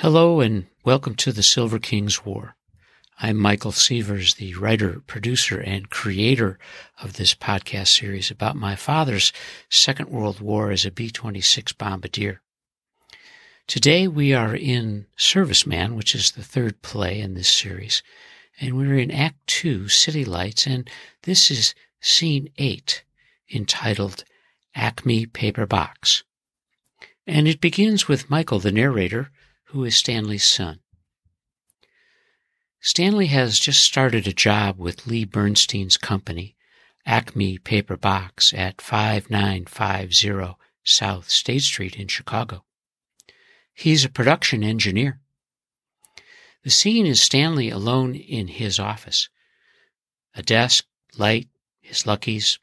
Hello and welcome to the Silver Kings War. I'm Michael Sievers, the writer, producer, and creator of this podcast series about my father's Second World War as a B-26 bombardier. Today we are in Serviceman, which is the third play in this series, and we're in Act Two, City Lights, and this is Scene Eight, entitled Acme Paper Box. And it begins with Michael, the narrator, who is Stanley's son. Stanley has just started a job with Lee Bernstein's company, Acme Paper Box, at 5950 South State Street in Chicago. He's a production engineer. The scene is Stanley alone in his office. A desk, light, his luckies,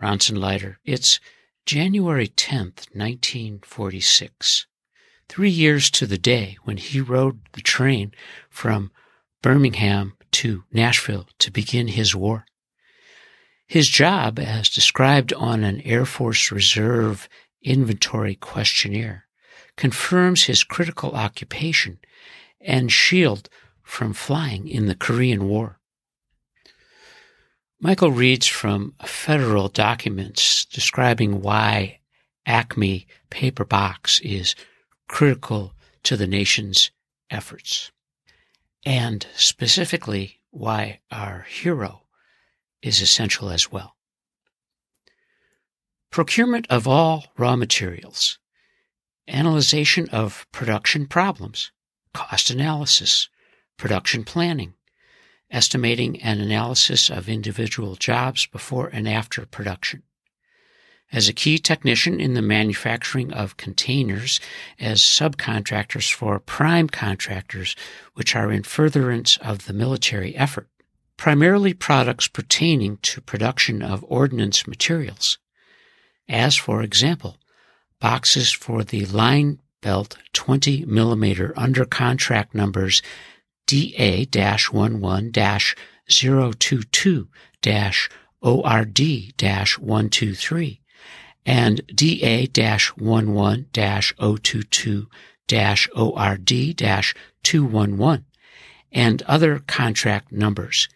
Ronson lighter. It's January 10th, 1946 three years to the day when he rode the train from Birmingham to Nashville to begin his war. His job, as described on an Air Force Reserve inventory questionnaire, confirms his critical occupation and shield from flying in the Korean War. Michael reads from federal documents describing why Acme paper box is critical to the nation's efforts, and specifically why our hero is essential as well. Procurement of all raw materials, analyzation of production problems, cost analysis, production planning, estimating and analysis of individual jobs before and after production, as a key technician in the manufacturing of containers as subcontractors for prime contractors, which are in furtherance of the military effort, primarily products pertaining to production of ordnance materials, as, for example, boxes for the line belt 20 millimeter under contract numbers DA-11-022- ORD-123 and DA-11-022-ORD-211 and other contract numbers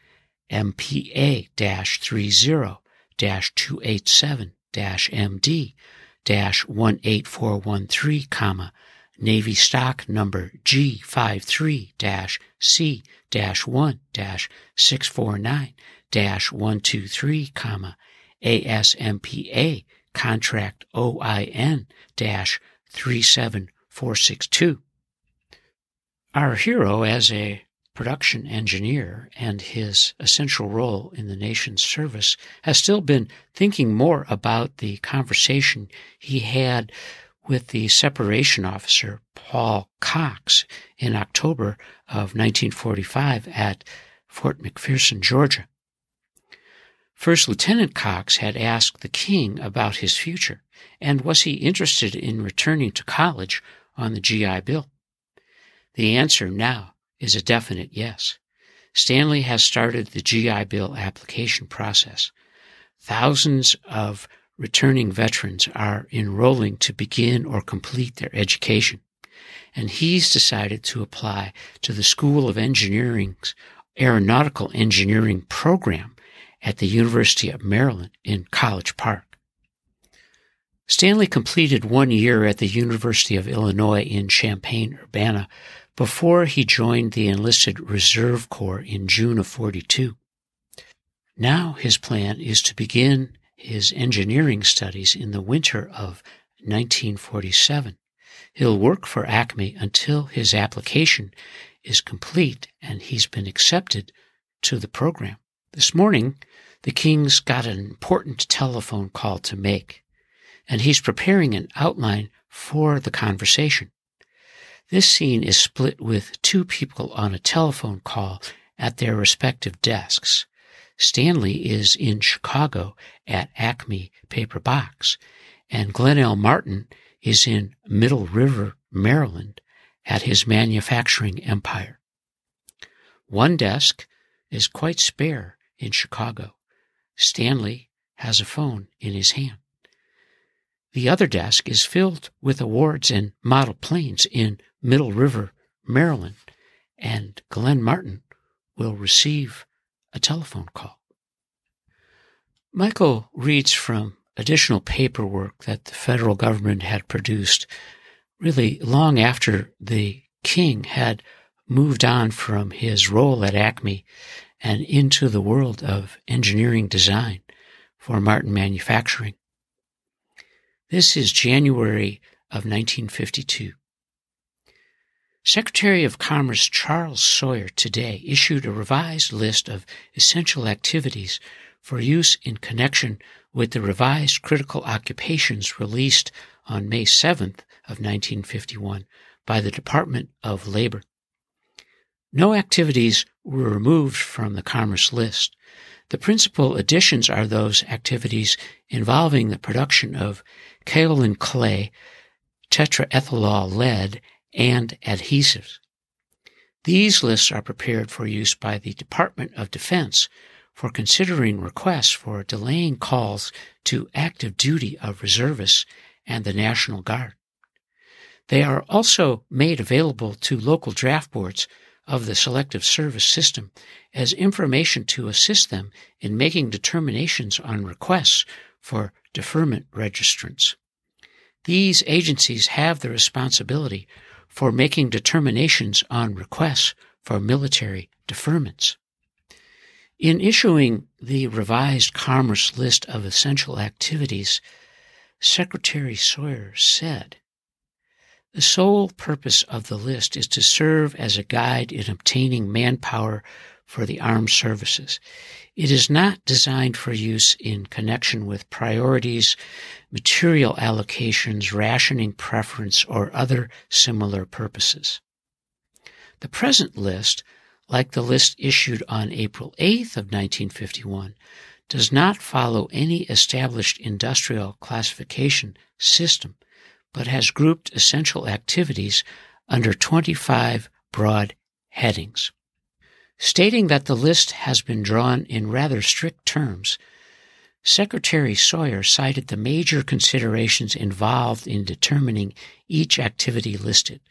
MPA-300-287-MD-18413, comma, Navy stock number G53-C-1-649-123, comma, ASMPA contract OIN 37462. Our hero, as a production engineer and his essential role in the nation's service, has still been thinking more about the conversation he had with the separation officer, Paul Cox, in October of 1945 at Fort McPherson, Georgia. First Lieutenant Cox had asked the king about his future, and was he interested in returning to college on the GI Bill? The answer now is a definite yes. Stanley has started the GI Bill application process. Thousands of returning veterans are enrolling to begin or complete their education, and he's decided to apply to the School of Engineering's Aeronautical Engineering program at the University of Maryland in College Park. Stanley completed one year at the University of Illinois in Champaign-Urbana before he joined the enlisted Reserve Corps in June of 42. Now his plan is to begin his engineering studies in the winter of 1947. He'll work for Acme until his application is complete and he's been accepted to the program. This morning, the king's got an important telephone call to make, and he's preparing an outline for the conversation. This scene is split with two people on a telephone call at their respective desks. Stanley is in Chicago at Acme Paper Box, and Glenn Martin is in Middle River, Maryland at his manufacturing empire. One desk is quite spare in Chicago. Stanley has a phone in his hand. The other desk is filled with awards and model planes in Middle River, Maryland, and Glenn Martin will receive a telephone call. Michael reads from additional paperwork that the federal government had produced really long after the king had moved on from his role at Acme and into the world of engineering design for Martin Manufacturing. This is January of 1952. Secretary of Commerce Charles Sawyer today issued a revised list of essential activities for use in connection with the revised critical occupations released on May 7th of 1951 by the Department of Labor. No activities were removed from the Commerce list. The principal additions are those activities involving the production of kaolin clay, tetraethylol lead, and adhesives. These lists are prepared for use by the Department of Defense for considering requests for delaying calls to active duty of reservists and the National Guard. They are also made available to local draft boards of the Selective Service System as information to assist them in making determinations on requests for deferment registrants. These agencies have the responsibility for making determinations on requests for military deferments. In issuing the revised Commerce list of essential activities, Secretary Sawyer said, The sole purpose of the list is to serve as a guide in obtaining manpower for the armed services. It is not designed for use in connection with priorities, material allocations, rationing preference, or other similar purposes. The present list like the list issued on April 8th of 1951, does not follow any established industrial classification system, but has grouped essential activities under 25 broad headings. Stating that the list has been drawn in rather strict terms, Secretary Sawyer cited the major considerations involved in determining each activity listed –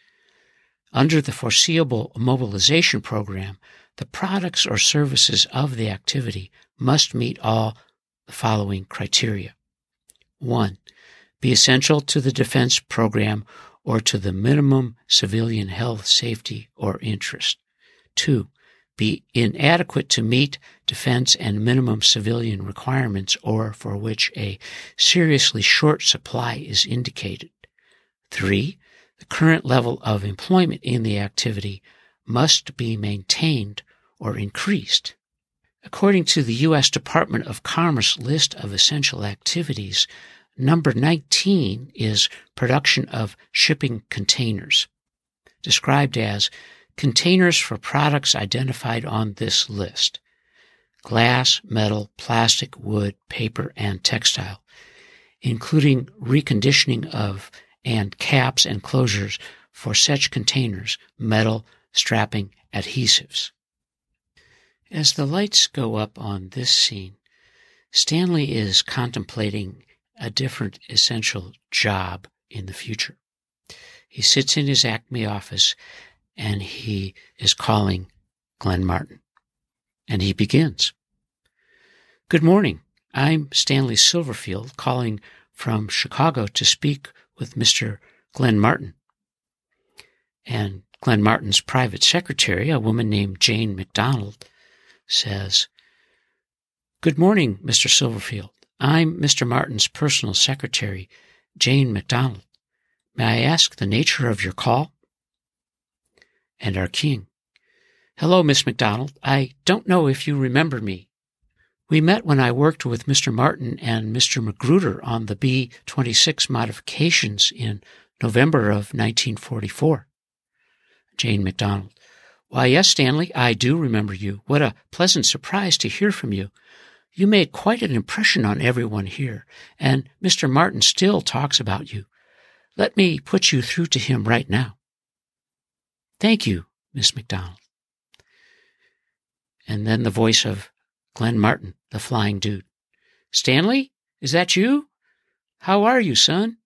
under the foreseeable mobilization program, the products or services of the activity must meet all the following criteria. One, be essential to the defense program or to the minimum civilian health, safety, or interest. Two, be inadequate to meet defense and minimum civilian requirements or for which a seriously short supply is indicated. Three, the current level of employment in the activity must be maintained or increased. According to the U.S. Department of Commerce list of essential activities, number 19 is production of shipping containers, described as containers for products identified on this list glass, metal, plastic, wood, paper, and textile, including reconditioning of and caps and closures for such containers, metal, strapping, adhesives. As the lights go up on this scene, Stanley is contemplating a different essential job in the future. He sits in his Acme office and he is calling Glenn Martin. And he begins. Good morning. I'm Stanley Silverfield calling from Chicago to speak with Mr. Glenn Martin. And Glenn Martin's private secretary, a woman named Jane McDonald, says, Good morning, Mr. Silverfield. I'm Mr. Martin's personal secretary, Jane McDonald. May I ask the nature of your call? And our king. Hello, Miss McDonald. I don't know if you remember me. We met when I worked with Mr. Martin and Mr. Magruder on the B 26 modifications in November of 1944. Jane McDonald. Why, yes, Stanley, I do remember you. What a pleasant surprise to hear from you. You made quite an impression on everyone here, and Mr. Martin still talks about you. Let me put you through to him right now. Thank you, Miss McDonald. And then the voice of Glenn Martin, the flying dude. Stanley, is that you? How are you, son?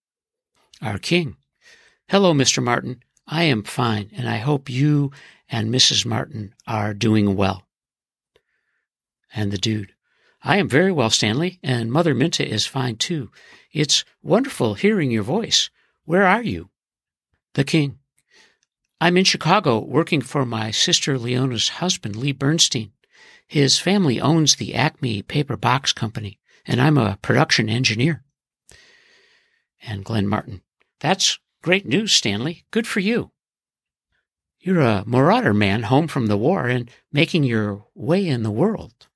Our king. Hello, Mr. Martin. I am fine, and I hope you and Mrs. Martin are doing well. And the dude. I am very well, Stanley, and Mother Minta is fine too. It's wonderful hearing your voice. Where are you? The king. I'm in Chicago working for my sister Leona's husband, Lee Bernstein. His family owns the Acme Paper Box Company, and I'm a production engineer. And Glenn Martin. That's great news, Stanley. Good for you. You're a marauder man home from the war and making your way in the world.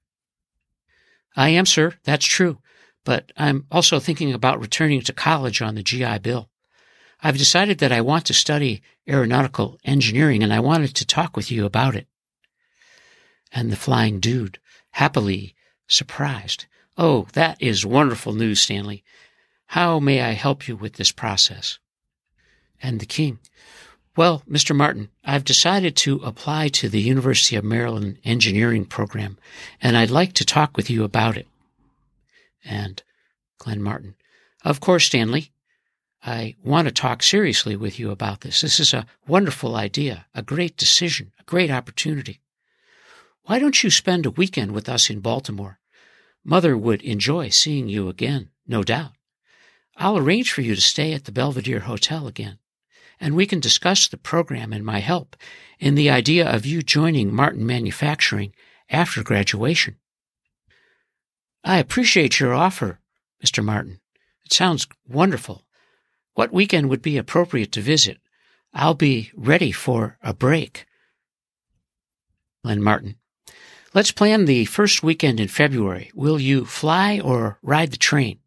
I am, sir. That's true. But I'm also thinking about returning to college on the GI Bill. I've decided that I want to study aeronautical engineering and I wanted to talk with you about it. And the flying dude, happily surprised. Oh, that is wonderful news, Stanley. How may I help you with this process? And the king, well, Mr. Martin, I've decided to apply to the University of Maryland engineering program, and I'd like to talk with you about it. And Glenn Martin, of course, Stanley. I want to talk seriously with you about this. This is a wonderful idea, a great decision, a great opportunity. Why don't you spend a weekend with us in Baltimore? Mother would enjoy seeing you again, no doubt. I'll arrange for you to stay at the Belvedere Hotel again and we can discuss the program and my help in the idea of you joining Martin Manufacturing after graduation. I appreciate your offer, Mr. Martin. It sounds wonderful. What weekend would be appropriate to visit? I'll be ready for a break. Glenn Martin. Let's plan the first weekend in February. Will you fly or ride the train?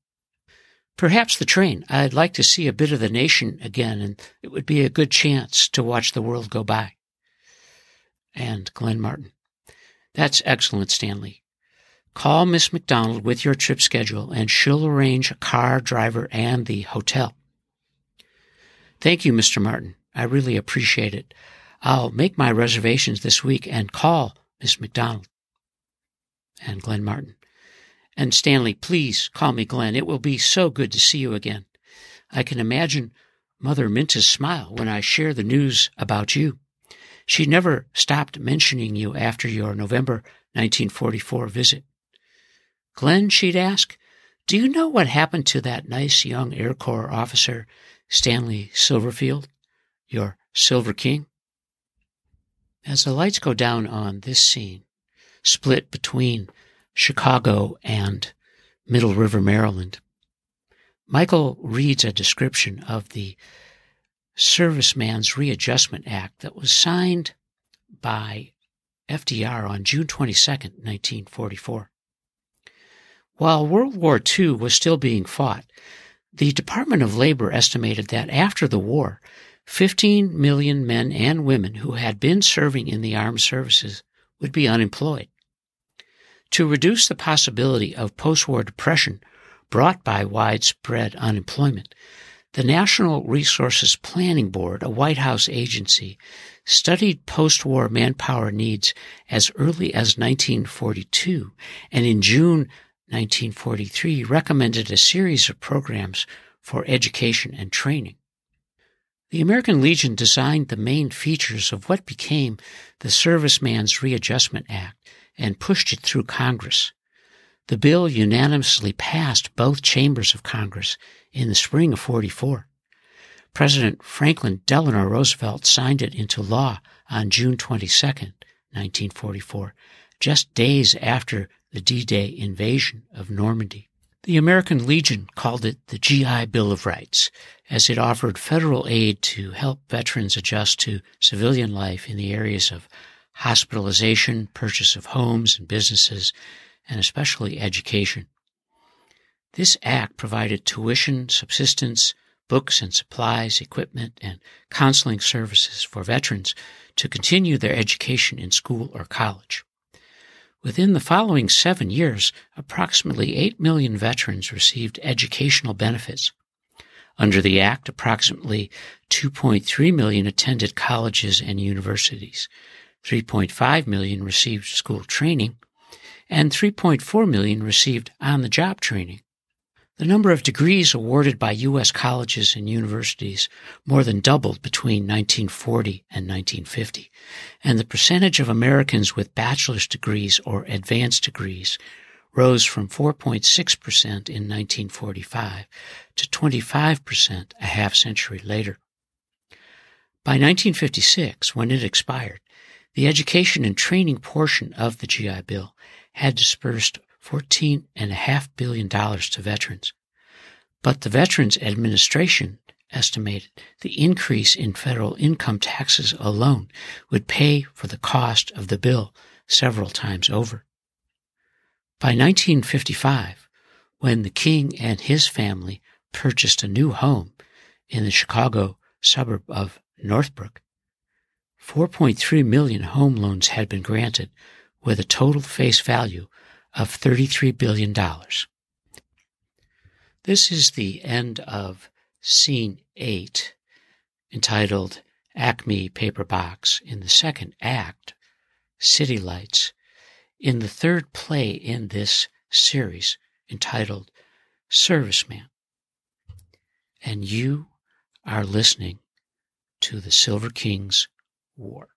Perhaps the train. I'd like to see a bit of the nation again, and it would be a good chance to watch the world go by. And Glenn Martin. That's excellent, Stanley. Call Miss McDonald with your trip schedule, and she'll arrange a car, driver, and the hotel. Thank you, Mr. Martin. I really appreciate it. I'll make my reservations this week and call Miss McDonald. And Glenn Martin. And Stanley, please call me Glenn. It will be so good to see you again. I can imagine Mother Minta's smile when I share the news about you. She never stopped mentioning you after your November 1944 visit. Glenn, she'd ask, do you know what happened to that nice young Air Corps officer, Stanley Silverfield, your Silver King? As the lights go down on this scene, split between Chicago and Middle River, Maryland. Michael reads a description of the Serviceman's Readjustment Act that was signed by FDR on June 22, 1944. While World War II was still being fought, the Department of Labor estimated that after the war, 15 million men and women who had been serving in the armed services would be unemployed to reduce the possibility of post-war depression brought by widespread unemployment. The National Resources Planning Board, a White House agency, studied post-war manpower needs as early as 1942 and in June 1943 recommended a series of programs for education and training. The American Legion designed the main features of what became the Serviceman's Readjustment Act and pushed it through Congress. The bill unanimously passed both chambers of Congress in the spring of 44. President Franklin Delano Roosevelt signed it into law on June 22, 1944, just days after the D-Day invasion of Normandy. The American Legion called it the GI Bill of Rights, as it offered federal aid to help veterans adjust to civilian life in the areas of hospitalization, purchase of homes and businesses, and especially education. This act provided tuition, subsistence, books and supplies, equipment, and counseling services for veterans to continue their education in school or college. Within the following seven years, approximately 8 million veterans received educational benefits. Under the Act, approximately 2.3 million attended colleges and universities, 3.5 million received school training, and 3.4 million received on the job training. The number of degrees awarded by U.S. colleges and universities more than doubled between 1940 and 1950, and the percentage of Americans with bachelor's degrees or advanced degrees rose from 4.6% in 1945 to 25% a half century later. By 1956, when it expired, the education and training portion of the GI Bill had dispersed $14.5 billion to veterans. But the Veterans Administration estimated the increase in federal income taxes alone would pay for the cost of the bill several times over. By 1955, when the king and his family purchased a new home in the Chicago suburb of Northbrook, 4.3 million home loans had been granted with a total face value of $33 billion. This is the end of scene eight, entitled Acme Paper Box. In the second act, City Lights. In the third play in this series, entitled Serviceman. And you are listening to the Silver Kings War.